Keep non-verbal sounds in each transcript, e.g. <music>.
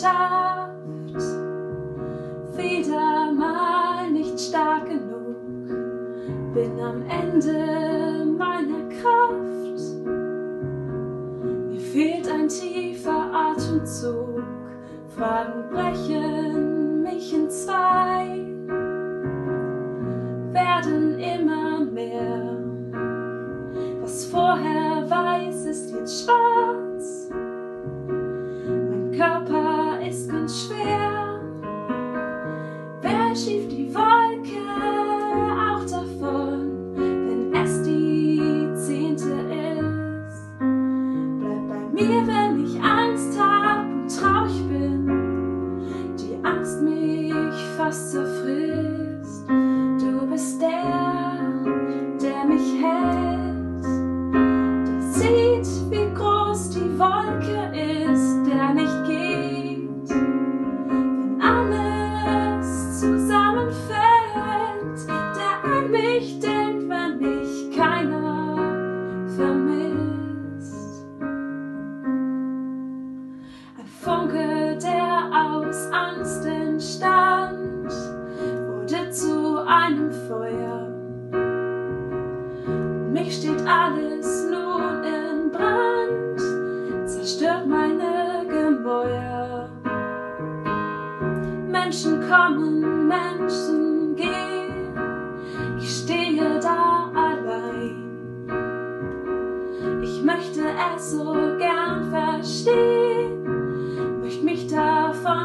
geschafft, wieder mal nicht stark genug, bin am Ende meiner Kraft. Mir fehlt ein tiefer Atemzug, Fragen brechen wenn ich Angst hab und traurig bin. Die Angst mich fast zerfrisst.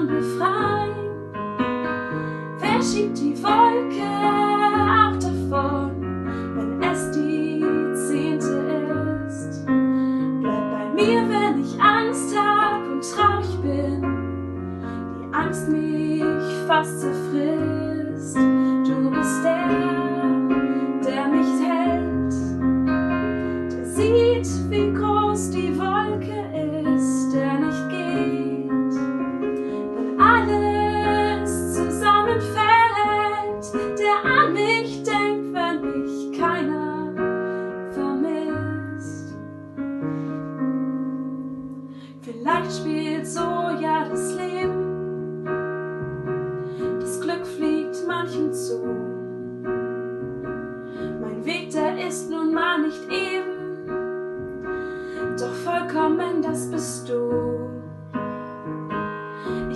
Befreien. Wer schiebt die Wolke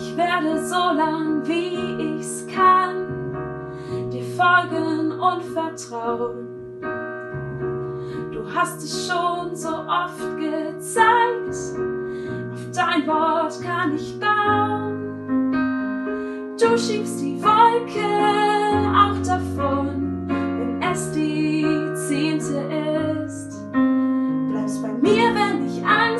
Ich werde so lang wie ich's kann dir folgen und vertrauen. Du hast es schon so oft gezeigt, auf dein Wort kann ich bauen. Du schiebst die Wolke auch davon, wenn es die zehnte ist. Bleibst bei mir, wenn ich Angst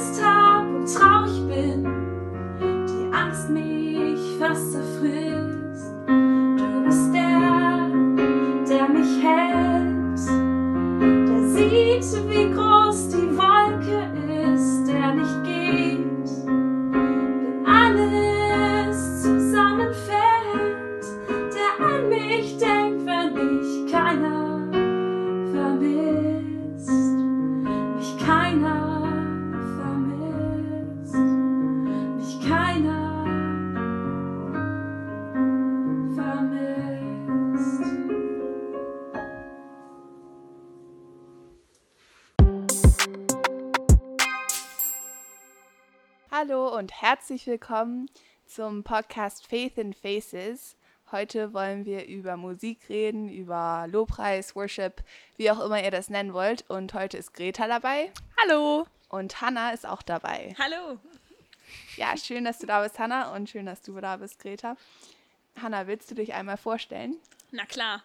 Hallo und herzlich willkommen zum Podcast Faith in Faces. Heute wollen wir über Musik reden, über Lobpreis, Worship, wie auch immer ihr das nennen wollt. Und heute ist Greta dabei Hallo. und Hannah ist auch dabei. Hallo. Ja, schön, dass du da bist, Hannah, und schön, dass du da bist, Greta. Hannah, willst du dich einmal vorstellen? Na klar.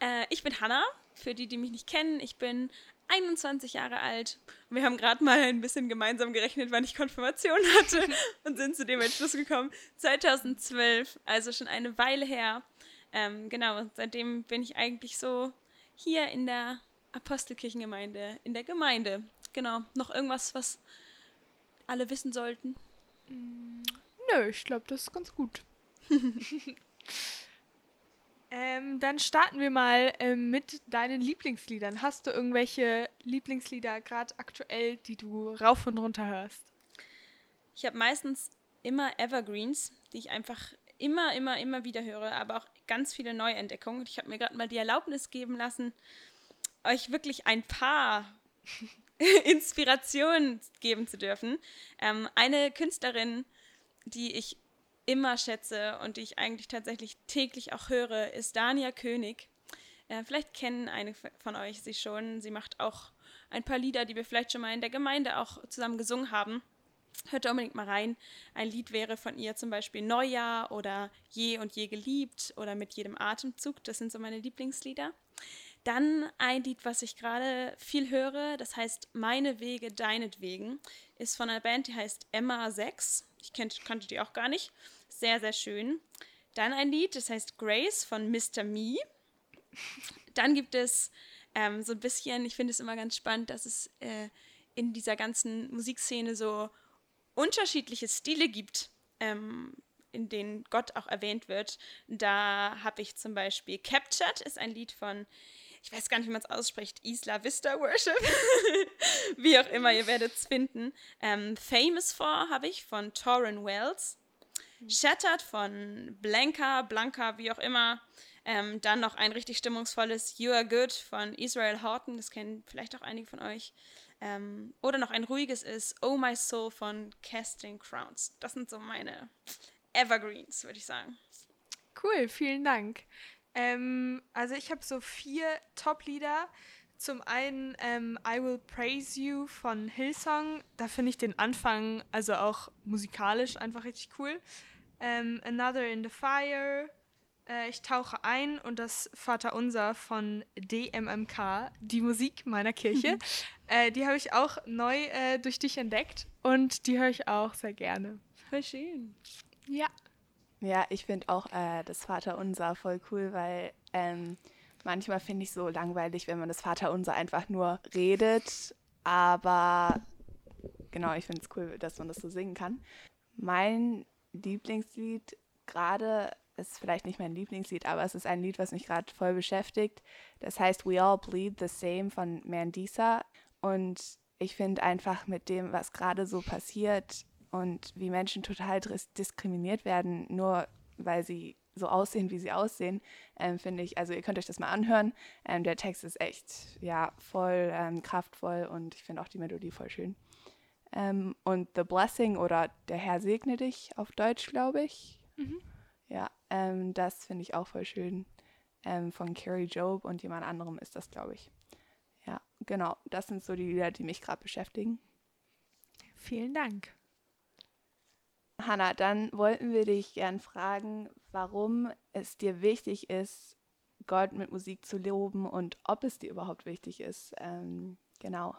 Äh, ich bin Hanna, für die, die mich nicht kennen. Ich bin 21 Jahre alt. Wir haben gerade mal ein bisschen gemeinsam gerechnet, wann ich Konfirmation <laughs> hatte und sind zu dem Entschluss gekommen. 2012, also schon eine Weile her. Ähm, genau, seitdem bin ich eigentlich so hier in der Apostelkirchengemeinde, in der Gemeinde. Genau, noch irgendwas, was alle wissen sollten. Nö, ich glaube, das ist ganz gut. <laughs> ähm, dann starten wir mal ähm, mit deinen Lieblingsliedern. Hast du irgendwelche Lieblingslieder gerade aktuell, die du rauf und runter hörst? Ich habe meistens immer Evergreens, die ich einfach immer, immer, immer wieder höre, aber auch ganz viele Neuentdeckungen. Ich habe mir gerade mal die Erlaubnis geben lassen, euch wirklich ein paar <laughs> Inspirationen geben zu dürfen. Ähm, eine Künstlerin, die ich immer schätze und die ich eigentlich tatsächlich täglich auch höre, ist Dania König. Äh, vielleicht kennen einige von euch sie schon. Sie macht auch ein paar Lieder, die wir vielleicht schon mal in der Gemeinde auch zusammen gesungen haben. Hört da unbedingt mal rein. Ein Lied wäre von ihr zum Beispiel Neujahr oder Je und Je geliebt oder Mit jedem Atemzug. Das sind so meine Lieblingslieder. Dann ein Lied, was ich gerade viel höre, das heißt Meine Wege deinetwegen, ist von einer Band, die heißt Emma 6. Ich kannte die auch gar nicht. Sehr, sehr schön. Dann ein Lied, das heißt Grace von Mr. Me. Dann gibt es ähm, so ein bisschen, ich finde es immer ganz spannend, dass es äh, in dieser ganzen Musikszene so unterschiedliche Stile gibt, ähm, in denen Gott auch erwähnt wird. Da habe ich zum Beispiel Captured, ist ein Lied von, ich weiß gar nicht, wie man es ausspricht, Isla Vista Worship. <laughs> wie auch immer, ihr werdet es finden. Ähm, Famous For habe ich von Torrin Wells. Shattered von Blanca, Blanca, wie auch immer. Ähm, dann noch ein richtig stimmungsvolles You Are Good von Israel Horton, das kennen vielleicht auch einige von euch. Ähm, oder noch ein ruhiges ist Oh My Soul von Casting Crowns. Das sind so meine Evergreens, würde ich sagen. Cool, vielen Dank. Ähm, also ich habe so vier Top-Lieder. Zum einen ähm, I Will Praise You von Hillsong. Da finde ich den Anfang, also auch musikalisch, einfach richtig cool. Ähm, Another in the Fire. Äh, ich tauche ein und das Vaterunser von DMMK, die Musik meiner Kirche. <laughs> äh, die habe ich auch neu äh, durch dich entdeckt und die höre ich auch sehr gerne. Voll schön. Ja. Ja, ich finde auch äh, das Vaterunser voll cool, weil ähm, manchmal finde ich so langweilig, wenn man das Vaterunser einfach nur redet. Aber genau, ich finde es cool, dass man das so singen kann. Mein Lieblingslied gerade ist vielleicht nicht mein Lieblingslied, aber es ist ein Lied, was mich gerade voll beschäftigt. Das heißt We All Bleed the Same von Mandisa. Und ich finde einfach mit dem, was gerade so passiert und wie Menschen total diskriminiert werden, nur weil sie so aussehen, wie sie aussehen, ähm, finde ich, also ihr könnt euch das mal anhören. Ähm, der Text ist echt, ja, voll ähm, kraftvoll und ich finde auch die Melodie voll schön. Ähm, und The Blessing oder Der Herr segne dich auf Deutsch, glaube ich. Mhm. Ja, ähm, das finde ich auch voll schön. Ähm, von Carrie Job und jemand anderem ist das, glaube ich. Ja, genau. Das sind so die Lieder, die mich gerade beschäftigen. Vielen Dank. Hanna, dann wollten wir dich gern fragen, warum es dir wichtig ist, Gott mit Musik zu loben und ob es dir überhaupt wichtig ist. Ähm, genau.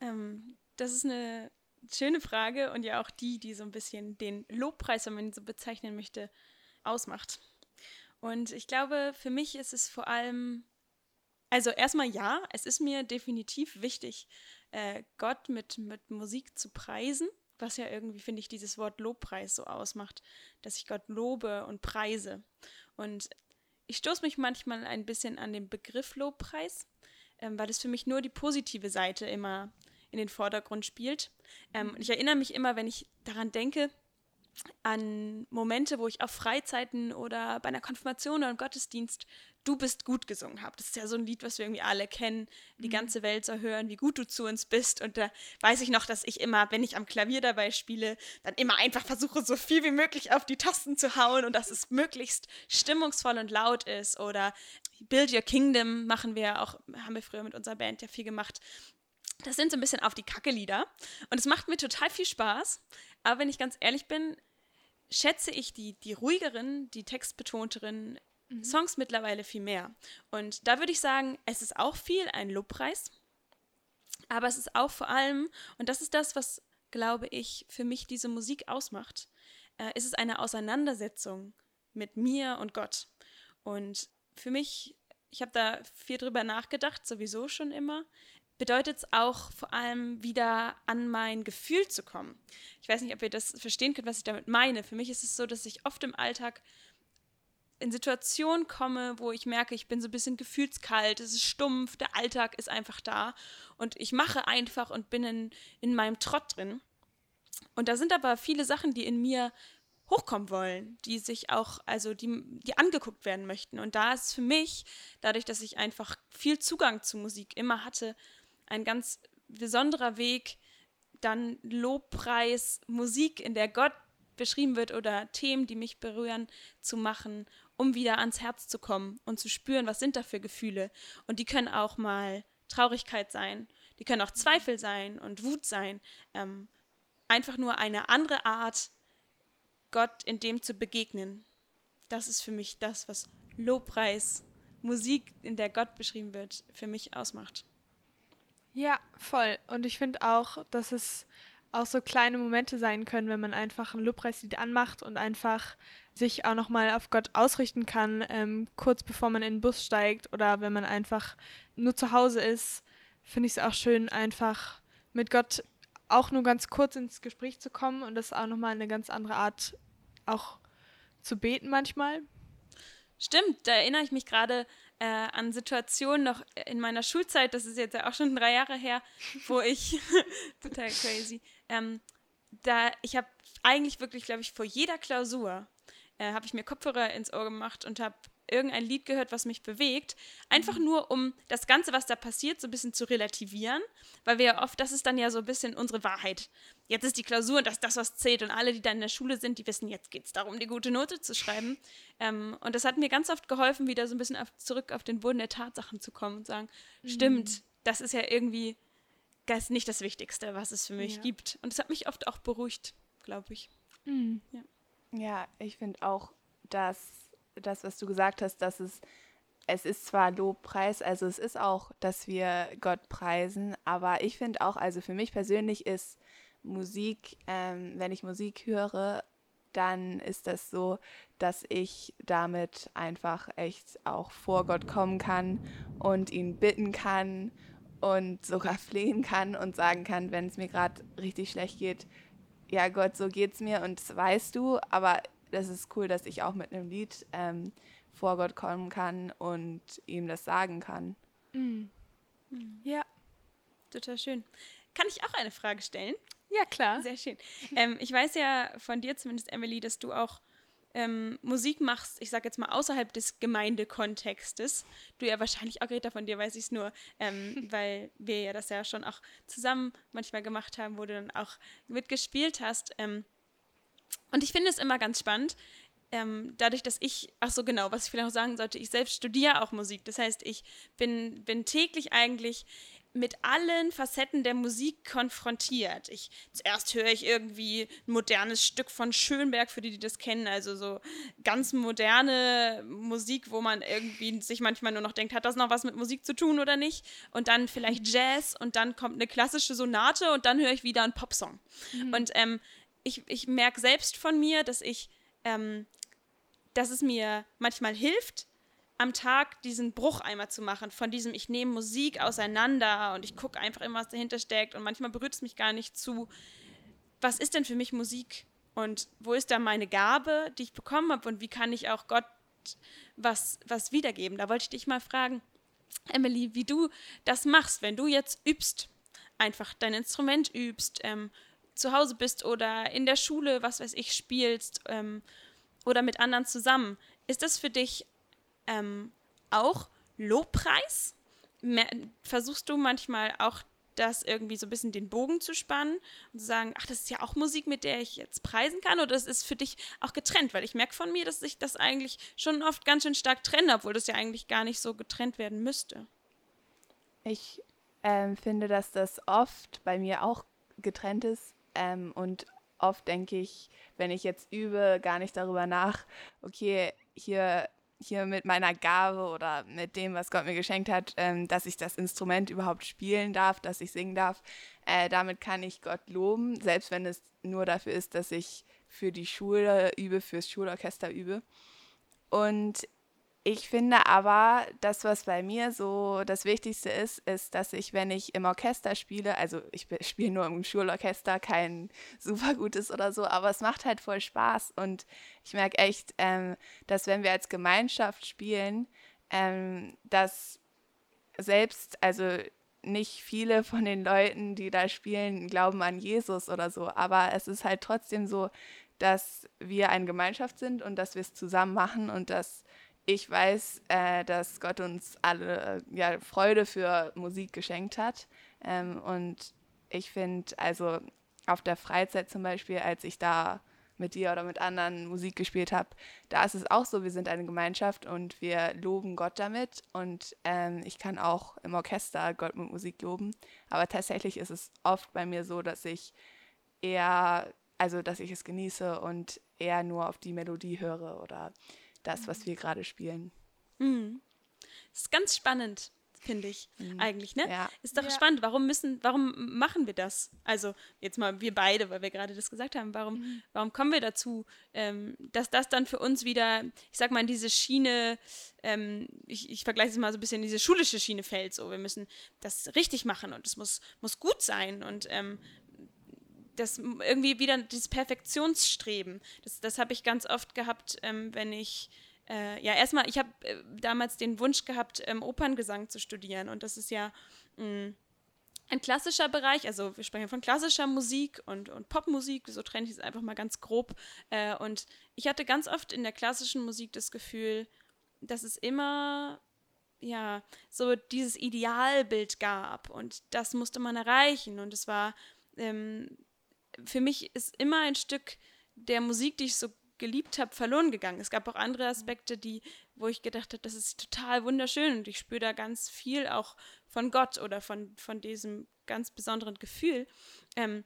Ähm, das ist eine schöne Frage und ja auch die, die so ein bisschen den Lobpreis, wenn man ihn so bezeichnen möchte, ausmacht. Und ich glaube, für mich ist es vor allem, also erstmal ja, es ist mir definitiv wichtig, äh, Gott mit, mit Musik zu preisen, was ja irgendwie, finde ich, dieses Wort Lobpreis so ausmacht, dass ich Gott lobe und preise. Und ich stoße mich manchmal ein bisschen an den Begriff Lobpreis, ähm, weil es für mich nur die positive Seite immer in den Vordergrund spielt. Ähm, und ich erinnere mich immer, wenn ich daran denke, an Momente, wo ich auf Freizeiten oder bei einer Konfirmation oder einem Gottesdienst Du bist gut gesungen habe. Das ist ja so ein Lied, was wir irgendwie alle kennen. Die mhm. ganze Welt soll hören, wie gut du zu uns bist. Und da weiß ich noch, dass ich immer, wenn ich am Klavier dabei spiele, dann immer einfach versuche, so viel wie möglich auf die Tasten zu hauen und dass es möglichst stimmungsvoll und laut ist. Oder Build Your Kingdom machen wir auch, haben wir früher mit unserer Band ja viel gemacht. Das sind so ein bisschen auf die Kacke-Lieder. Und es macht mir total viel Spaß. Aber wenn ich ganz ehrlich bin, schätze ich die, die ruhigeren, die textbetonteren mhm. Songs mittlerweile viel mehr. Und da würde ich sagen, es ist auch viel ein Lobpreis. Aber es ist auch vor allem, und das ist das, was, glaube ich, für mich diese Musik ausmacht, äh, ist es eine Auseinandersetzung mit mir und Gott. Und für mich, ich habe da viel drüber nachgedacht, sowieso schon immer bedeutet es auch vor allem wieder an mein Gefühl zu kommen. Ich weiß nicht, ob ihr das verstehen könnt, was ich damit meine. Für mich ist es so, dass ich oft im Alltag in Situationen komme, wo ich merke, ich bin so ein bisschen gefühlskalt, es ist stumpf, der Alltag ist einfach da und ich mache einfach und bin in, in meinem Trott drin. und da sind aber viele Sachen, die in mir hochkommen wollen, die sich auch, also die, die angeguckt werden möchten. Und da ist für mich, dadurch, dass ich einfach viel Zugang zu Musik immer hatte, ein ganz besonderer Weg, dann Lobpreis, Musik, in der Gott beschrieben wird oder Themen, die mich berühren, zu machen, um wieder ans Herz zu kommen und zu spüren, was sind da für Gefühle. Und die können auch mal Traurigkeit sein, die können auch Zweifel sein und Wut sein. Ähm, einfach nur eine andere Art, Gott in dem zu begegnen. Das ist für mich das, was Lobpreis, Musik, in der Gott beschrieben wird, für mich ausmacht. Ja, voll. Und ich finde auch, dass es auch so kleine Momente sein können, wenn man einfach ein Lobpreislied anmacht und einfach sich auch nochmal auf Gott ausrichten kann, ähm, kurz bevor man in den Bus steigt oder wenn man einfach nur zu Hause ist, finde ich es auch schön, einfach mit Gott auch nur ganz kurz ins Gespräch zu kommen und das auch nochmal eine ganz andere Art, auch zu beten manchmal. Stimmt, da erinnere ich mich gerade äh, an Situationen noch in meiner Schulzeit, das ist jetzt ja auch schon drei Jahre her, <laughs> wo ich, <laughs> total crazy, ähm, da, ich habe eigentlich wirklich, glaube ich, vor jeder Klausur, äh, habe ich mir Kopfhörer ins Ohr gemacht und habe irgendein Lied gehört, was mich bewegt. Einfach mhm. nur, um das Ganze, was da passiert, so ein bisschen zu relativieren, weil wir ja oft, das ist dann ja so ein bisschen unsere Wahrheit. Jetzt ist die Klausur und das ist das, was zählt und alle, die dann in der Schule sind, die wissen, jetzt geht es darum, die gute Note zu schreiben. Ähm, und das hat mir ganz oft geholfen, wieder so ein bisschen auf, zurück auf den Boden der Tatsachen zu kommen und sagen, mhm. stimmt, das ist ja irgendwie das ist nicht das Wichtigste, was es für mich ja. gibt. Und es hat mich oft auch beruhigt, glaube ich. Mhm. Ja. ja, ich finde auch, dass das, was du gesagt hast, dass es, es ist zwar Lobpreis, also es ist auch, dass wir Gott preisen, aber ich finde auch, also für mich persönlich ist Musik, ähm, wenn ich Musik höre, dann ist das so, dass ich damit einfach echt auch vor Gott kommen kann und ihn bitten kann und sogar <laughs> flehen kann und sagen kann, wenn es mir gerade richtig schlecht geht, ja Gott, so geht's mir und das weißt du, aber das ist cool, dass ich auch mit einem Lied ähm, vor Gott kommen kann und ihm das sagen kann. Mhm. Mhm. Ja, total schön. Kann ich auch eine Frage stellen? Ja, klar. Sehr schön. Ähm, ich weiß ja von dir zumindest, Emily, dass du auch ähm, Musik machst, ich sage jetzt mal außerhalb des Gemeindekontextes. Du ja wahrscheinlich auch, Greta, von dir weiß ich es nur, ähm, <laughs> weil wir ja das ja schon auch zusammen manchmal gemacht haben, wo du dann auch mitgespielt hast. Und ich finde es immer ganz spannend, ähm, dadurch, dass ich, ach so genau, was ich vielleicht noch sagen sollte, ich selbst studiere auch Musik. Das heißt, ich bin, bin täglich eigentlich mit allen Facetten der Musik konfrontiert. Ich, zuerst höre ich irgendwie ein modernes Stück von Schönberg, für die, die das kennen, also so ganz moderne Musik, wo man irgendwie sich manchmal nur noch denkt, hat das noch was mit Musik zu tun oder nicht? Und dann vielleicht Jazz und dann kommt eine klassische Sonate und dann höre ich wieder einen Popsong. Mhm. Und ähm, ich, ich merke selbst von mir, dass ich, ähm, dass es mir manchmal hilft, am Tag diesen Bruch einmal zu machen, von diesem, ich nehme Musik auseinander und ich gucke einfach immer, was dahinter steckt und manchmal berührt es mich gar nicht zu, was ist denn für mich Musik und wo ist da meine Gabe, die ich bekommen habe und wie kann ich auch Gott was, was wiedergeben. Da wollte ich dich mal fragen, Emily, wie du das machst, wenn du jetzt übst, einfach dein Instrument übst, ähm, zu Hause bist oder in der Schule, was weiß ich, spielst ähm, oder mit anderen zusammen. Ist das für dich ähm, auch Lobpreis? Versuchst du manchmal auch das irgendwie so ein bisschen den Bogen zu spannen und zu sagen, ach, das ist ja auch Musik, mit der ich jetzt preisen kann, oder das ist für dich auch getrennt? Weil ich merke von mir, dass ich das eigentlich schon oft ganz schön stark trenne, obwohl das ja eigentlich gar nicht so getrennt werden müsste. Ich ähm, finde, dass das oft bei mir auch getrennt ist ähm, und oft denke ich, wenn ich jetzt übe, gar nicht darüber nach, okay, hier hier mit meiner Gabe oder mit dem, was Gott mir geschenkt hat, ähm, dass ich das Instrument überhaupt spielen darf, dass ich singen darf. Äh, damit kann ich Gott loben, selbst wenn es nur dafür ist, dass ich für die Schule übe, fürs Schulorchester übe. Und ich finde aber, das, was bei mir so das Wichtigste ist, ist, dass ich, wenn ich im Orchester spiele, also ich <laughs> spiele nur im Schulorchester, kein super gutes oder so, aber es macht halt voll Spaß und ich merke echt, ähm, dass wenn wir als Gemeinschaft spielen, ähm, dass selbst, also nicht viele von den Leuten, die da spielen, glauben an Jesus oder so. Aber es ist halt trotzdem so, dass wir eine Gemeinschaft sind und dass wir es zusammen machen und dass ich weiß, äh, dass Gott uns alle äh, ja, Freude für Musik geschenkt hat. Ähm, und ich finde, also auf der Freizeit zum Beispiel, als ich da mit dir oder mit anderen Musik gespielt habe, da ist es auch so, wir sind eine Gemeinschaft und wir loben Gott damit. Und ähm, ich kann auch im Orchester Gott mit Musik loben. Aber tatsächlich ist es oft bei mir so, dass ich eher, also dass ich es genieße und eher nur auf die Melodie höre oder das, was wir gerade spielen. Mhm. Das ist ganz spannend, finde ich Mhm. eigentlich, ne? Ja. Ist doch Ja. spannend. Warum müssen, warum machen wir das? Also jetzt mal wir beide, weil wir gerade das gesagt haben. Warum, Mhm. warum kommen wir dazu, ähm, dass das dann für uns wieder, ich sag mal, in diese Schiene, ähm, ich, ich vergleiche es mal so ein bisschen in diese schulische Schiene fällt. So, wir müssen das richtig machen und es muss, muss gut sein und ähm, das irgendwie wieder dieses Perfektionsstreben. Das, das habe ich ganz oft gehabt, ähm, wenn ich äh, ja erstmal, ich habe äh, damals den Wunsch gehabt, ähm, Operngesang zu studieren. Und das ist ja mh, ein klassischer Bereich, also wir sprechen von klassischer Musik und, und Popmusik, so trenne ich es einfach mal ganz grob. Äh, und ich hatte ganz oft in der klassischen Musik das Gefühl, dass es immer ja so dieses Idealbild gab. Und das musste man erreichen. Und es war ähm, für mich ist immer ein Stück der Musik, die ich so geliebt habe, verloren gegangen. Es gab auch andere Aspekte, die, wo ich gedacht habe, das ist total wunderschön und ich spüre da ganz viel auch von Gott oder von, von diesem ganz besonderen Gefühl. Ähm,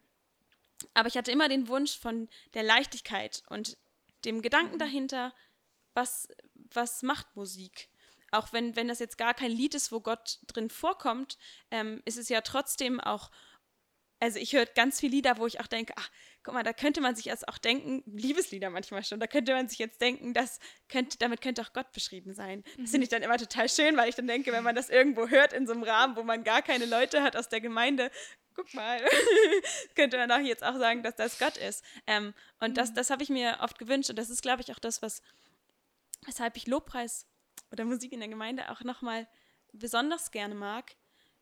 aber ich hatte immer den Wunsch von der Leichtigkeit und dem Gedanken dahinter, was, was macht Musik? Auch wenn, wenn das jetzt gar kein Lied ist, wo Gott drin vorkommt, ähm, ist es ja trotzdem auch also ich höre ganz viele Lieder, wo ich auch denke, ach, guck mal, da könnte man sich jetzt auch denken, Liebeslieder manchmal schon, da könnte man sich jetzt denken, das könnte, damit könnte auch Gott beschrieben sein. Das finde ich dann immer total schön, weil ich dann denke, wenn man das irgendwo hört in so einem Rahmen, wo man gar keine Leute hat aus der Gemeinde, guck mal, <laughs> könnte man auch jetzt auch sagen, dass das Gott ist. Ähm, und das, das habe ich mir oft gewünscht und das ist, glaube ich, auch das, was, weshalb ich Lobpreis oder Musik in der Gemeinde auch nochmal besonders gerne mag,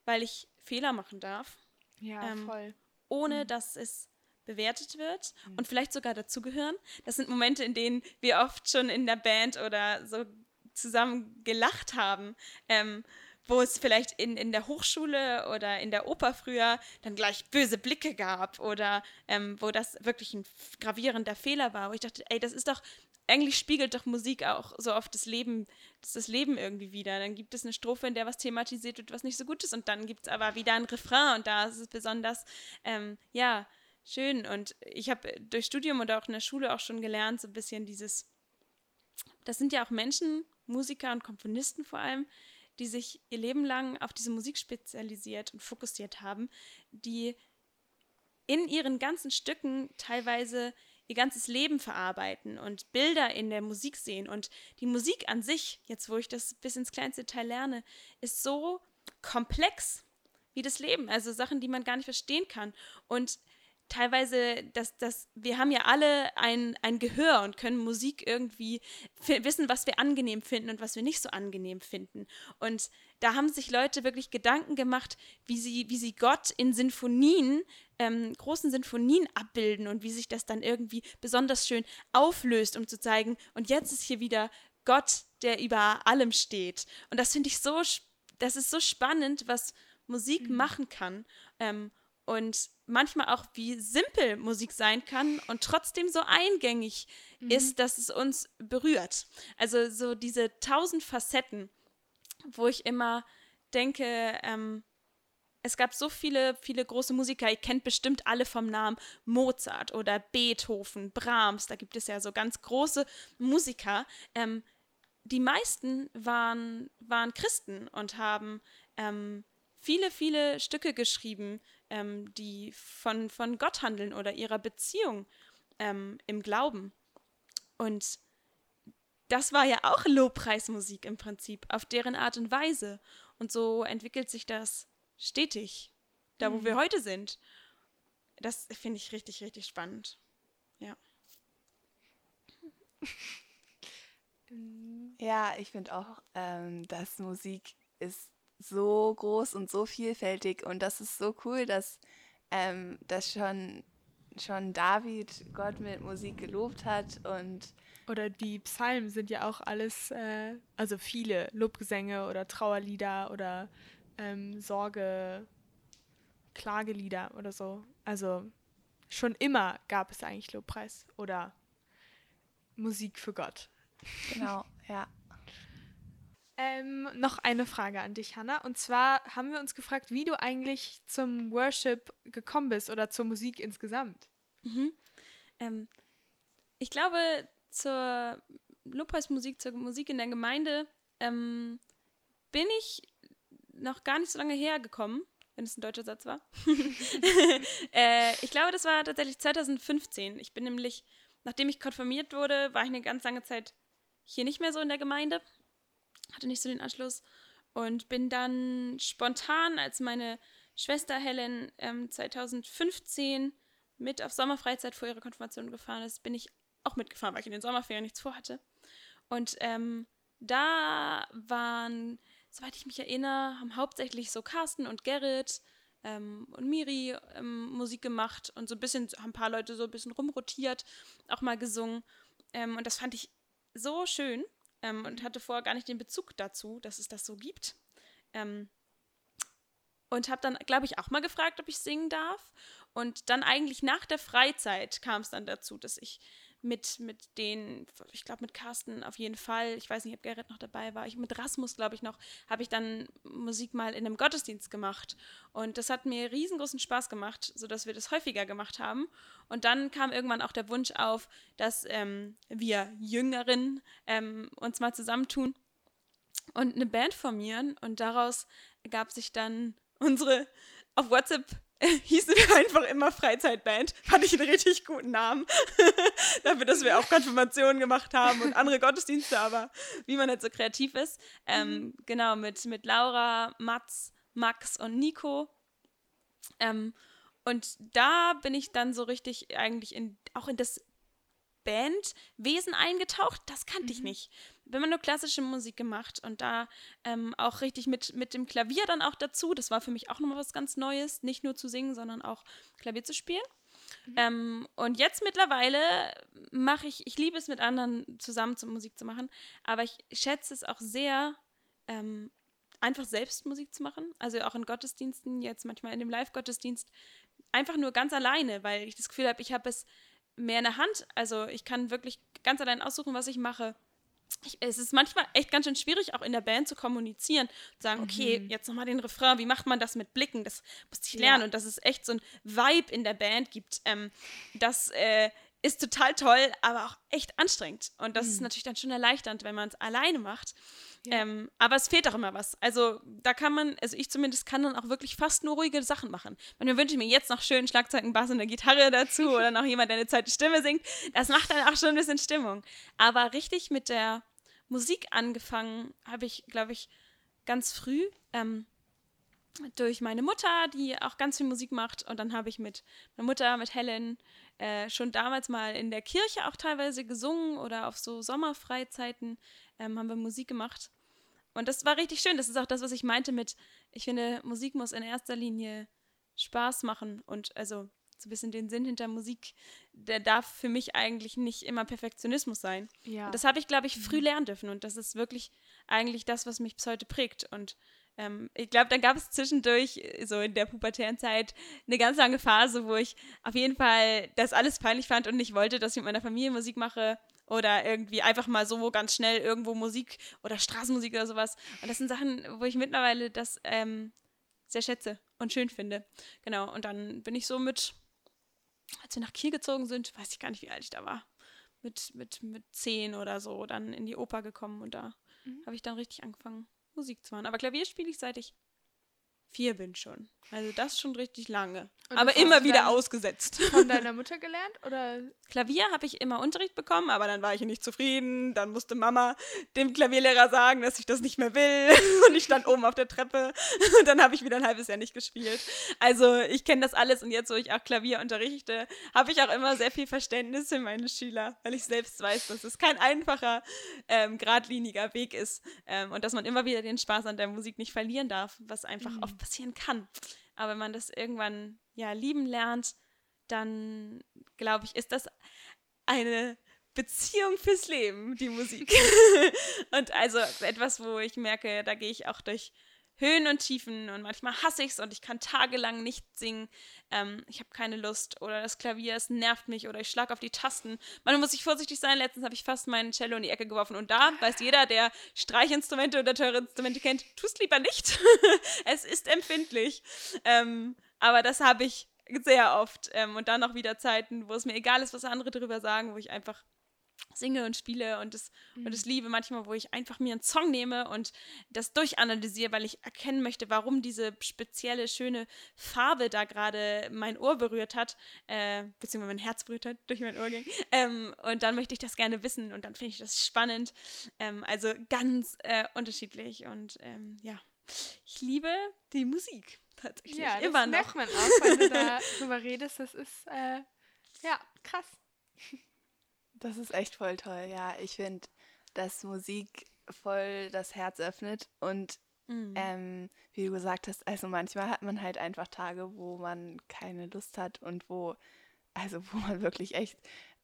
weil ich Fehler machen darf Ja, Ähm, voll. ohne dass es bewertet wird und vielleicht sogar dazugehören. Das sind Momente, in denen wir oft schon in der Band oder so zusammen gelacht haben, ähm, wo es vielleicht in, in der Hochschule oder in der Oper früher dann gleich böse Blicke gab oder ähm, wo das wirklich ein gravierender Fehler war, wo ich dachte, ey, das ist doch, eigentlich spiegelt doch Musik auch so oft das Leben, das, das Leben irgendwie wieder. Dann gibt es eine Strophe, in der was thematisiert wird, was nicht so gut ist und dann gibt es aber wieder ein Refrain und da ist es besonders, ähm, ja, schön. Und ich habe durch Studium oder auch in der Schule auch schon gelernt, so ein bisschen dieses, das sind ja auch Menschen, Musiker und Komponisten vor allem, die sich ihr Leben lang auf diese Musik spezialisiert und fokussiert haben, die in ihren ganzen Stücken teilweise ihr ganzes Leben verarbeiten und Bilder in der Musik sehen. Und die Musik an sich, jetzt wo ich das bis ins kleinste Detail lerne, ist so komplex wie das Leben. Also Sachen, die man gar nicht verstehen kann. Und teilweise, das, das, wir haben ja alle ein, ein Gehör und können Musik irgendwie wissen, was wir angenehm finden und was wir nicht so angenehm finden. Und da haben sich Leute wirklich Gedanken gemacht, wie sie, wie sie Gott in Sinfonien, ähm, großen Sinfonien abbilden und wie sich das dann irgendwie besonders schön auflöst, um zu zeigen, und jetzt ist hier wieder Gott, der über allem steht. Und das finde ich so, das ist so spannend, was Musik machen kann. Ähm, und manchmal auch, wie simpel Musik sein kann und trotzdem so eingängig ist, dass es uns berührt. Also so diese tausend Facetten, wo ich immer denke, ähm, es gab so viele, viele große Musiker, ihr kennt bestimmt alle vom Namen Mozart oder Beethoven, Brahms, da gibt es ja so ganz große Musiker. Ähm, die meisten waren, waren Christen und haben ähm, viele, viele Stücke geschrieben, ähm, die von, von Gott handeln oder ihrer Beziehung ähm, im Glauben. Und das war ja auch Lobpreismusik im Prinzip, auf deren Art und Weise. Und so entwickelt sich das stetig, da wo wir heute sind. Das finde ich richtig, richtig spannend. Ja. <laughs> Ja, ich finde auch, ähm, dass Musik ist so groß und so vielfältig und das ist so cool, dass, ähm, dass schon, schon David Gott mit Musik gelobt hat und Oder die Psalmen sind ja auch alles, äh, also viele Lobgesänge oder Trauerlieder oder ähm, Sorge, Klagelieder oder so. Also schon immer gab es eigentlich Lobpreis oder Musik für Gott. genau, ja. Ähm, noch eine Frage an dich, Hannah. Und zwar haben wir uns gefragt, wie du eigentlich zum Worship gekommen bist oder zur Musik insgesamt. Ähm, ich glaube, zur Lobpreismusik, zur Musik in der Gemeinde ähm, bin ich noch gar nicht so lange hergekommen, wenn es ein deutscher Satz war. <laughs> äh, ich glaube, das war tatsächlich 2015. Ich bin nämlich, nachdem ich konfirmiert wurde, war ich eine ganz lange Zeit hier nicht mehr so in der Gemeinde, hatte nicht so den Anschluss und bin dann spontan, als meine Schwester Helen ähm, 2015 mit auf Sommerfreizeit vor ihrer Konfirmation gefahren ist, bin ich auch mitgefahren, weil ich in den Sommerferien nichts vorhatte. Und ähm, da waren, soweit ich mich erinnere, haben hauptsächlich so Carsten und Gerrit ähm, und Miri ähm, Musik gemacht und so ein bisschen, haben ein paar Leute so ein bisschen rumrotiert, auch mal gesungen. Ähm, und das fand ich so schön ähm, und hatte vorher gar nicht den Bezug dazu, dass es das so gibt. Ähm, und habe dann, glaube ich, auch mal gefragt, ob ich singen darf. Und dann eigentlich nach der Freizeit kam es dann dazu, dass ich mit, mit den, ich glaube mit Carsten auf jeden Fall, ich weiß nicht, ob Gerrit noch dabei war, ich, mit Rasmus, glaube ich noch, habe ich dann Musik mal in einem Gottesdienst gemacht. Und das hat mir riesengroßen Spaß gemacht, sodass wir das häufiger gemacht haben. Und dann kam irgendwann auch der Wunsch auf, dass ähm, wir Jüngeren ähm, uns mal zusammentun und eine Band formieren. Und daraus gab sich dann unsere auf WhatsApp <laughs> hießen wir einfach immer Freizeitband. Fand ich einen richtig guten Namen. <laughs> Dafür, dass wir auch Konfirmationen gemacht haben und andere Gottesdienste, aber wie man halt so kreativ ist. Ähm, Genau, mit, mit Laura, Mats, Max und Nico. Ähm, und da bin ich dann so richtig eigentlich in, auch in das Bandwesen eingetaucht. Das kannte ich nicht. Wenn man nur klassische Musik gemacht und da ähm, auch richtig mit, mit dem Klavier dann auch dazu. Das war für mich auch nochmal was ganz Neues. Nicht nur zu singen, sondern auch Klavier zu spielen. Ähm, und jetzt mittlerweile mache ich, ich liebe es mit anderen zusammen zu Musik zu machen, aber ich schätze es auch sehr, ähm, einfach selbst Musik zu machen. Also auch in Gottesdiensten, jetzt manchmal in dem Live-Gottesdienst, einfach nur ganz alleine, weil ich das Gefühl habe, ich habe es mehr in der Hand. Also ich kann wirklich ganz allein aussuchen, was ich mache. Ich, es ist manchmal echt ganz schön schwierig, auch in der Band zu kommunizieren. Zu sagen, okay, jetzt nochmal den Refrain, wie macht man das mit Blicken? Das musste ich lernen. Und dass es echt so ein Vibe in der Band gibt, ähm, das äh, ist total toll, aber auch echt anstrengend. Und das ist natürlich dann schon erleichternd, wenn man es alleine macht. Ähm, aber es fehlt auch immer was. Also da kann man, also ich zumindest kann dann auch wirklich fast nur ruhige Sachen machen. Manchmal wünsche ich mir jetzt noch schön Schlagzeugen, Bass und eine Gitarre dazu <laughs> oder noch jemand, der eine zweite Stimme singt. Das macht dann auch schon ein bisschen Stimmung. Aber richtig mit der Musik angefangen habe ich, glaube ich, ganz früh. Ähm, durch meine Mutter, die auch ganz viel Musik macht. Und dann habe ich mit meiner Mutter, mit Helen, äh, schon damals mal in der Kirche auch teilweise gesungen oder auf so Sommerfreizeiten ähm, haben wir Musik gemacht. Und das war richtig schön. Das ist auch das, was ich meinte mit, ich finde, Musik muss in erster Linie Spaß machen und also so ein bisschen den Sinn hinter Musik, der darf für mich eigentlich nicht immer Perfektionismus sein. Ja. Und das habe ich, glaube ich, früh lernen dürfen. Und das ist wirklich eigentlich das, was mich bis heute prägt. Und ähm, ich glaube, dann gab es zwischendurch, äh, so in der pubertären Zeit, eine ganz lange Phase, wo ich auf jeden Fall das alles peinlich fand und nicht wollte, dass ich mit meiner Familie Musik mache oder irgendwie einfach mal so ganz schnell irgendwo Musik oder Straßenmusik oder sowas. Und das sind Sachen, wo ich mittlerweile das ähm, sehr schätze und schön finde. Genau, und dann bin ich so mit, als wir nach Kiel gezogen sind, weiß ich gar nicht, wie alt ich da war, mit, mit, mit zehn oder so, dann in die Oper gekommen und da habe ich dann richtig angefangen, Musik zu machen. Aber Klavier spiele ich, seit ich vier bin schon. Also das schon richtig lange. Und aber immer wieder ausgesetzt. Von deiner <laughs> Mutter gelernt? Oder? Klavier habe ich immer Unterricht bekommen, aber dann war ich nicht zufrieden. Dann musste Mama dem Klavierlehrer sagen, dass ich das nicht mehr will. <laughs> Und ich stand oben auf der Treppe. Und dann habe ich wieder ein halbes Jahr nicht gespielt. Also ich kenne das alles. Und jetzt, wo ich auch Klavier unterrichte, habe ich auch immer sehr viel Verständnis für meine Schüler, weil ich selbst weiß, dass es kein einfacher, ähm, geradliniger Weg ist. Ähm, und dass man immer wieder den Spaß an der Musik nicht verlieren darf, was einfach oft passieren kann. Aber wenn man das irgendwann ja lieben lernt, dann glaube ich, ist das eine Beziehung fürs Leben, die Musik. <laughs> und also etwas, wo ich merke, da gehe ich auch durch Höhen und Tiefen und manchmal hasse ich es und ich kann tagelang nicht singen. Ähm, ich habe keine Lust oder das Klavier, es nervt mich oder ich schlage auf die Tasten. Man muss sich vorsichtig sein. Letztens habe ich fast meinen Cello in die Ecke geworfen und da weiß jeder, der Streichinstrumente oder teure Instrumente kennt, tust lieber nicht. <laughs> es ist empfindlich. Ähm, aber das habe ich sehr oft. Ähm, und dann auch wieder Zeiten, wo es mir egal ist, was andere darüber sagen, wo ich einfach singe und spiele und es, und es liebe manchmal, wo ich einfach mir einen Song nehme und das durchanalysiere, weil ich erkennen möchte, warum diese spezielle, schöne Farbe da gerade mein Ohr berührt hat, äh, beziehungsweise mein Herz berührt hat, <laughs> durch mein Ohr ging. Ähm, und dann möchte ich das gerne wissen und dann finde ich das spannend. Ähm, also ganz äh, unterschiedlich und ähm, ja, ich liebe die Musik tatsächlich Ja, das immer noch. merkt man auch, wenn du darüber <laughs> redest. Das ist, äh, ja, krass. Das ist echt voll toll, ja. Ich finde, dass Musik voll das Herz öffnet und Mhm. ähm, wie du gesagt hast, also manchmal hat man halt einfach Tage, wo man keine Lust hat und wo, also wo man wirklich echt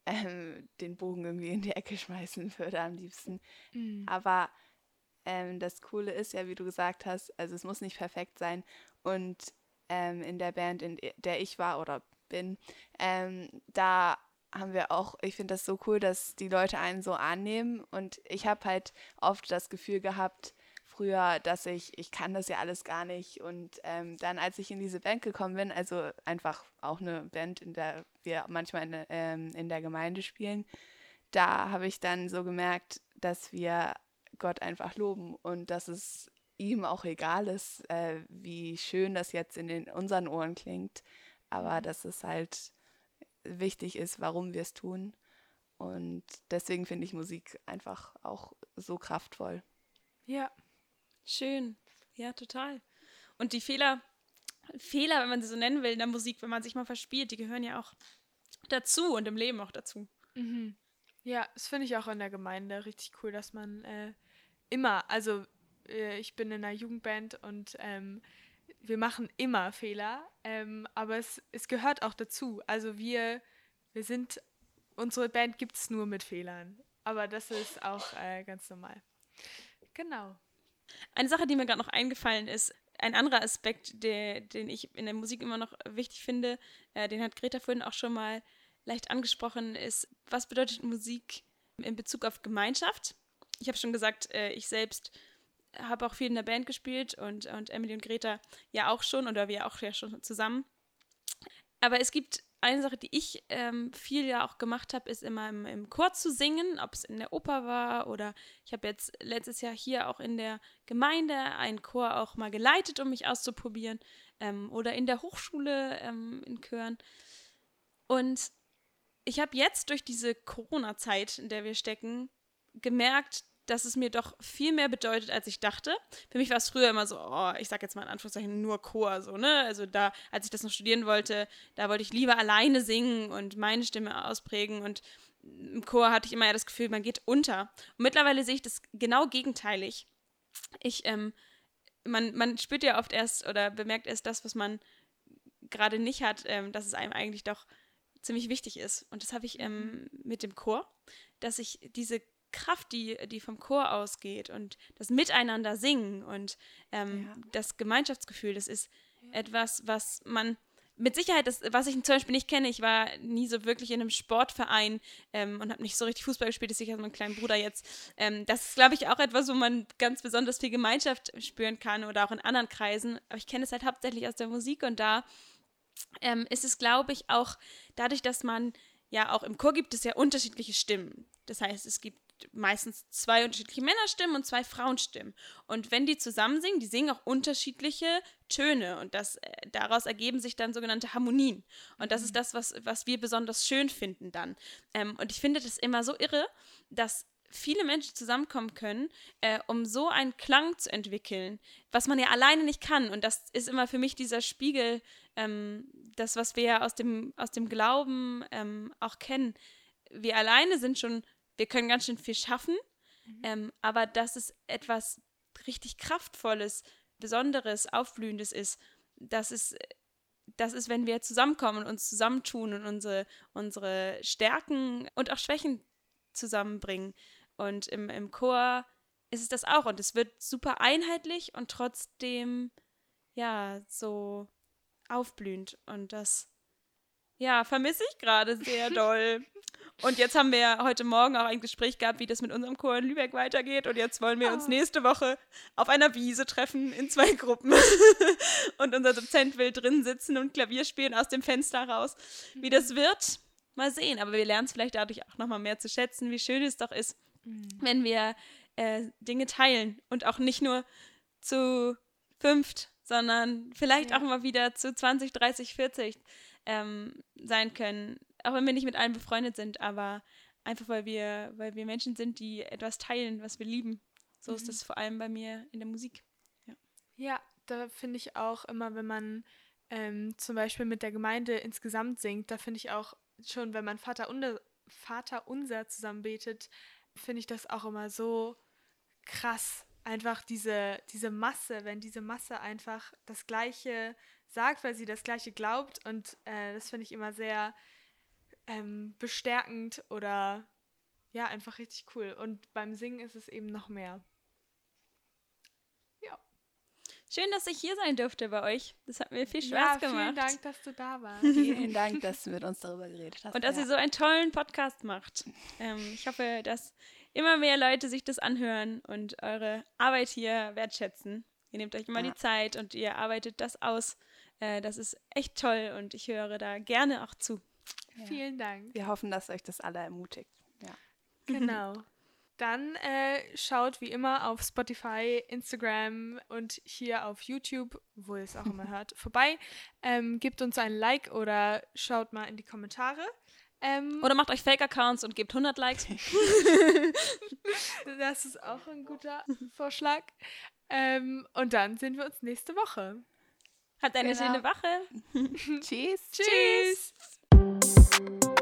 ähm, den Bogen irgendwie in die Ecke schmeißen würde am liebsten. Aber ähm, das Coole ist ja, wie du gesagt hast, also es muss nicht perfekt sein. Und ähm, in der Band, in der ich war oder bin, ähm, da haben wir auch, ich finde das so cool, dass die Leute einen so annehmen. Und ich habe halt oft das Gefühl gehabt, früher, dass ich, ich kann das ja alles gar nicht. Und ähm, dann, als ich in diese Band gekommen bin, also einfach auch eine Band, in der wir manchmal in, ähm, in der Gemeinde spielen, da habe ich dann so gemerkt, dass wir Gott einfach loben und dass es ihm auch egal ist, äh, wie schön das jetzt in den, unseren Ohren klingt, aber dass es halt wichtig ist, warum wir es tun. Und deswegen finde ich Musik einfach auch so kraftvoll. Ja. Schön. Ja, total. Und die Fehler, Fehler, wenn man sie so nennen will, in der Musik, wenn man sich mal verspielt, die gehören ja auch dazu und im Leben auch dazu. Mhm. Ja, das finde ich auch in der Gemeinde richtig cool, dass man äh, immer, also ich bin in einer Jugendband und ähm, wir machen immer Fehler, ähm, aber es, es gehört auch dazu. Also wir, wir sind, unsere Band gibt es nur mit Fehlern, aber das ist auch äh, ganz normal. Genau. Eine Sache, die mir gerade noch eingefallen ist, ein anderer Aspekt, der, den ich in der Musik immer noch wichtig finde, äh, den hat Greta vorhin auch schon mal leicht angesprochen, ist, was bedeutet Musik in Bezug auf Gemeinschaft? Ich habe schon gesagt, äh, ich selbst habe auch viel in der Band gespielt und, und Emily und Greta ja auch schon oder wir auch ja schon zusammen. Aber es gibt eine Sache, die ich ähm, viel ja auch gemacht habe, ist immer im, im Chor zu singen, ob es in der Oper war oder ich habe jetzt letztes Jahr hier auch in der Gemeinde einen Chor auch mal geleitet, um mich auszuprobieren ähm, oder in der Hochschule ähm, in Chören. Und ich habe jetzt durch diese Corona-Zeit, in der wir stecken, gemerkt, dass es mir doch viel mehr bedeutet, als ich dachte. Für mich war es früher immer so, oh, ich sag jetzt mal in Anführungszeichen nur Chor, so, ne? Also da, als ich das noch studieren wollte, da wollte ich lieber alleine singen und meine Stimme ausprägen und im Chor hatte ich immer ja das Gefühl, man geht unter. Und mittlerweile sehe ich das genau gegenteilig. Ich, ähm, man, man spürt ja oft erst oder bemerkt erst das, was man gerade nicht hat, ähm, dass es einem eigentlich doch ziemlich wichtig ist. Und das habe ich ähm, mit dem Chor, dass ich diese Kraft, die, die vom Chor ausgeht und das Miteinander singen und ähm, Ja. das Gemeinschaftsgefühl, das ist etwas, was man mit Sicherheit, das, was ich zum Beispiel nicht kenne, ich war nie so wirklich in einem Sportverein ähm, und habe nicht so richtig Fußball gespielt, das ist sicher mein kleiner Bruder jetzt. Ähm, das ist, glaube ich, auch etwas, wo man ganz besonders viel Gemeinschaft spüren kann oder auch in anderen Kreisen. Aber ich kenne es halt hauptsächlich aus der Musik und da ähm, ist es, glaube ich, auch dadurch, dass man ja auch im Chor gibt es ja unterschiedliche Stimmen. Das heißt, es gibt meistens zwei unterschiedliche Männerstimmen und zwei Frauenstimmen. Und wenn die zusammen singen, die singen auch unterschiedliche Töne und das, äh, daraus ergeben sich dann sogenannte Harmonien. Und das ist das, was, was wir besonders schön finden dann. Ähm, und ich finde das immer so irre, dass viele Menschen zusammenkommen können, äh, um so einen Klang zu entwickeln, was man ja alleine nicht kann. Und das ist immer für mich dieser Spiegel, ähm, das, was wir ja aus dem, aus dem Glauben ähm, auch kennen. Wir alleine sind schon, wir können ganz schön viel schaffen, mhm. ähm, aber dass es etwas richtig Kraftvolles, Besonderes, Aufblühendes ist, das ist, das ist, wenn wir zusammenkommen und uns zusammentun und unsere, unsere Stärken und auch Schwächen zusammenbringen. Und im, im Chor ist es das auch. Und es wird super einheitlich und trotzdem, ja, so aufblühend. Und das, ja, vermisse ich gerade sehr <laughs> doll. Und jetzt haben wir ja heute Morgen auch ein Gespräch gehabt, wie das mit unserem Chor in Lübeck weitergeht. Und jetzt wollen wir uns ah. nächste Woche auf einer Wiese treffen in zwei Gruppen. <laughs> und unser Dozent will drin sitzen und Klavier spielen aus dem Fenster raus. Wie das wird, mal sehen. Aber wir lernen es vielleicht dadurch auch nochmal mehr zu schätzen, wie schön es doch ist, mhm. wenn wir äh, Dinge teilen und auch nicht nur zu fünft, sondern vielleicht ja. auch mal wieder zu 20, 30, 40 ähm, sein können. Auch wenn wir nicht mit allen befreundet sind, aber einfach weil wir, weil wir Menschen sind, die etwas teilen, was wir lieben. So mhm. ist das vor allem bei mir in der Musik. Ja, ja da finde ich auch immer, wenn man ähm, zum Beispiel mit der Gemeinde insgesamt singt, da finde ich auch schon, wenn man Vater, unser, Vater unser zusammen betet, finde ich das auch immer so krass. Einfach diese, diese Masse, wenn diese Masse einfach das Gleiche sagt, weil sie das Gleiche glaubt. Und äh, das finde ich immer sehr ähm, bestärkend oder ja, einfach richtig cool. Und beim Singen ist es eben noch mehr. Schön, dass ich hier sein durfte bei euch. Das hat mir viel Spaß ja, gemacht. Vielen Dank, dass du da warst. <laughs> vielen Dank, dass du mit uns darüber geredet hast. Und dass ja. ihr so einen tollen Podcast macht. Ähm, ich hoffe, dass immer mehr Leute sich das anhören und eure Arbeit hier wertschätzen. Ihr nehmt euch immer ja. die Zeit und ihr arbeitet das aus. Äh, das ist echt toll und ich höre da gerne auch zu. Vielen Dank. Wir hoffen, dass euch das alle ermutigt. Ja. <laughs> Genau. Dann äh, schaut wie immer auf Spotify, Instagram und hier auf YouTube, wo ihr es auch immer <laughs> hört, vorbei. Ähm, gebt uns ein Like oder schaut mal in die Kommentare. Ähm, oder macht euch Fake-Accounts und gebt 100 Likes. <laughs> das ist auch ein guter Vorschlag. Ähm, und dann sehen wir uns nächste Woche. Habt eine genau. schöne Woche. Tschüss. Tschüss. you